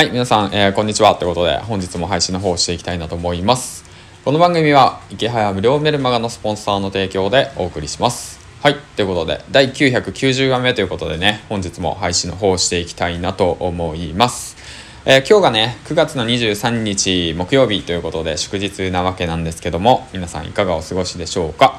はい、皆さん、えー、こんにちは。ということで、本日も配信の方をしていきたいなと思います。この番組は、池早無料メルマガのスポンサーの提供でお送りします。はい、ということで、第990話目ということでね、本日も配信の方をしていきたいなと思います。えー、今日がね、9月の23日木曜日ということで、祝日なわけなんですけども、皆さんいかがお過ごしでしょうか？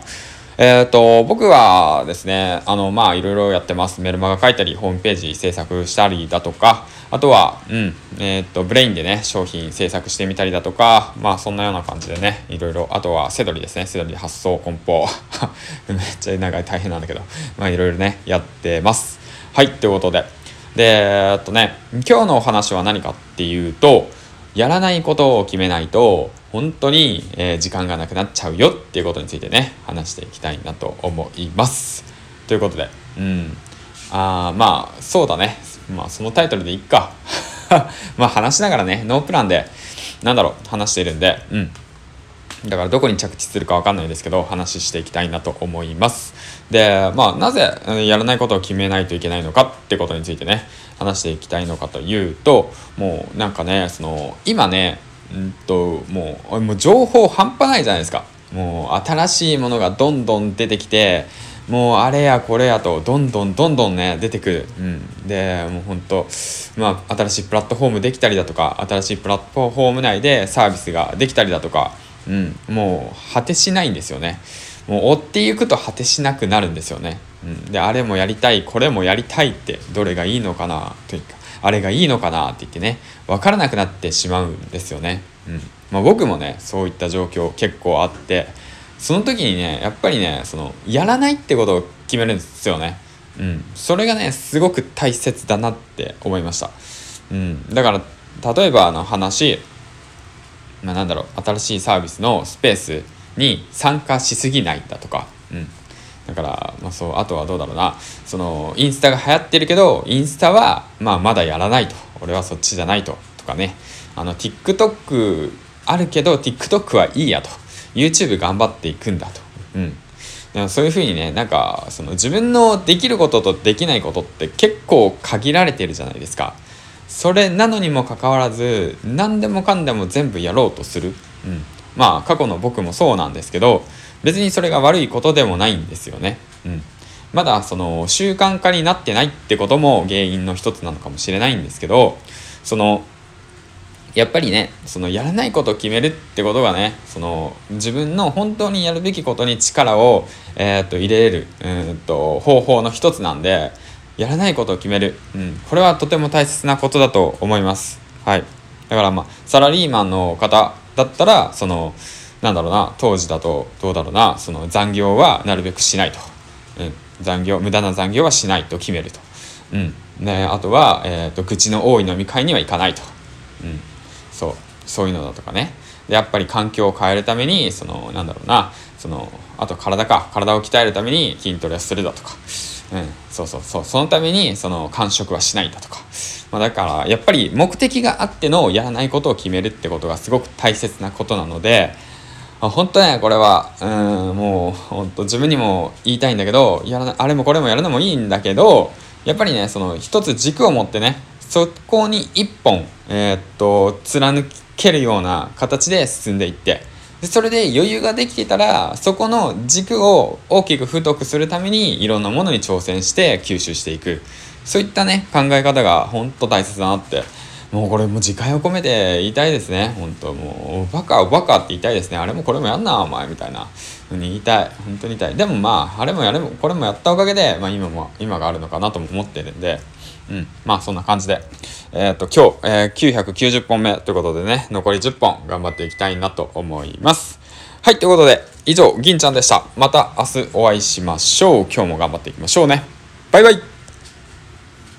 えっ、ー、と、僕はですね、あの、まあ、いろいろやってます。メルマガ書いたり、ホームページ制作したりだとか、あとは、うん、えっ、ー、と、ブレインでね、商品制作してみたりだとか、まあ、そんなような感じでね、いろいろ、あとは、セドリですね、セドリ発送、梱包。めっちゃ長い大変なんだけど、まあ、いろいろね、やってます。はい、ということで。で、えっとね、今日のお話は何かっていうと、やらないことを決めないと、本当に、えー、時間がなくなっちゃうよっていうことについてね、話していきたいなと思います。ということで、うん。あまあ、そうだね。まあ、そのタイトルでいっか。まあ、話しながらね、ノープランで、なんだろう、話しているんで、うん。だからどこに着地するかわかんないですけど、話していきたいなと思います。で、まあ、なぜやらないことを決めないといけないのかってことについてね、話していきたいのかというと、もうなんかね、その、今ね、うんともうもう情報半端ないじゃないですか。もう新しいものがどんどん出てきてもうあれやこれやとどんどんどんどんね出てくる、うん、でもうほんとまあ新しいプラットフォームできたりだとか新しいプラットフォーム内でサービスができたりだとか、うん、もう果てしないんですよね。もう追っていくと果てしなくなるんですよね、うん、であれもやりたいこれもやりたいってどれがいいのかなというかあれがいいのかなって言ってね分からなくなってしまうんですよね。うんまあ、僕もねそういった状況結構あってその時にねやっぱりねそのやらないってことを決めるんですよね。うん、それがねすごく大切だなって思いました。うん、だから例えばあの話、まあ、なんだろう新しいサービスのスペースに参加しすぎないだとか、うん、だから、まあ、そうあとはどうだろうな。そのインスタが流行ってるけどインスタは、まあ、まだやらないと。俺はそっちじゃないと。とかね。あの TikTok あるけど TikTok はいいやと。YouTube 頑張っていくんだと、うん、でそういうふうにねなんかその自分のできることとできないことって結構限られてるじゃないですか。それなのにもかかわらず何でもかんでも全部やろうとする、うん、まあ過去の僕もそうなんですけど別にそれが悪いことでもないんですよね。うん。まだその習慣化になってないってことも原因の一つなのかもしれないんですけど、その、やっぱりね、そのやらないことを決めるってことがね、その自分の本当にやるべきことに力を、えー、っと入れる、うんと方法の一つなんで、やらないことを決める、うん、これはとても大切なことだと思います。はい。だからまあ、サラリーマンの方だったら、その、なんだろうな当時だとどうだろうなその残業はなるべくしないと、うん、残業無駄な残業はしないと決めると、うん。ね、あとは、えーと、口の多い飲み会には行かないと、うん、そう。そういうのだとかね。でやっぱり環境を変えるためにそのなんだろうなそのあと体か体を鍛えるために筋トレをするだとか、うん、そうそうそう。そのためにその間食はしないだとか、まあ、だからやっぱり目的があってのやらないことを決めるってことがすごく大切なことなのであ本当ね、これは、うん、もう、本当自分にも言いたいんだけど、やらな、あれもこれもやるのもいいんだけど、やっぱりね、その一つ軸を持ってね、そこに一本、えー、っと、貫けるような形で進んでいって、でそれで余裕ができてたら、そこの軸を大きく太くするために、いろんなものに挑戦して吸収していく。そういったね、考え方が本当大切だなってもうこれも自戒を込めて言いたいですね。本当もう、バカバカって言いたいですね。あれもこれもやんな、お前、みたいなふうに言いたい。本当に言いたい。でもまあ、あれもやれも、これもやったおかげで、まあ今も、今があるのかなとも思ってるんで、うん。まあそんな感じで。えっ、ー、と、今日、えー、990本目ということでね、残り10本頑張っていきたいなと思います。はい、ということで、以上、銀ちゃんでした。また明日お会いしましょう。今日も頑張っていきましょうね。バイバイ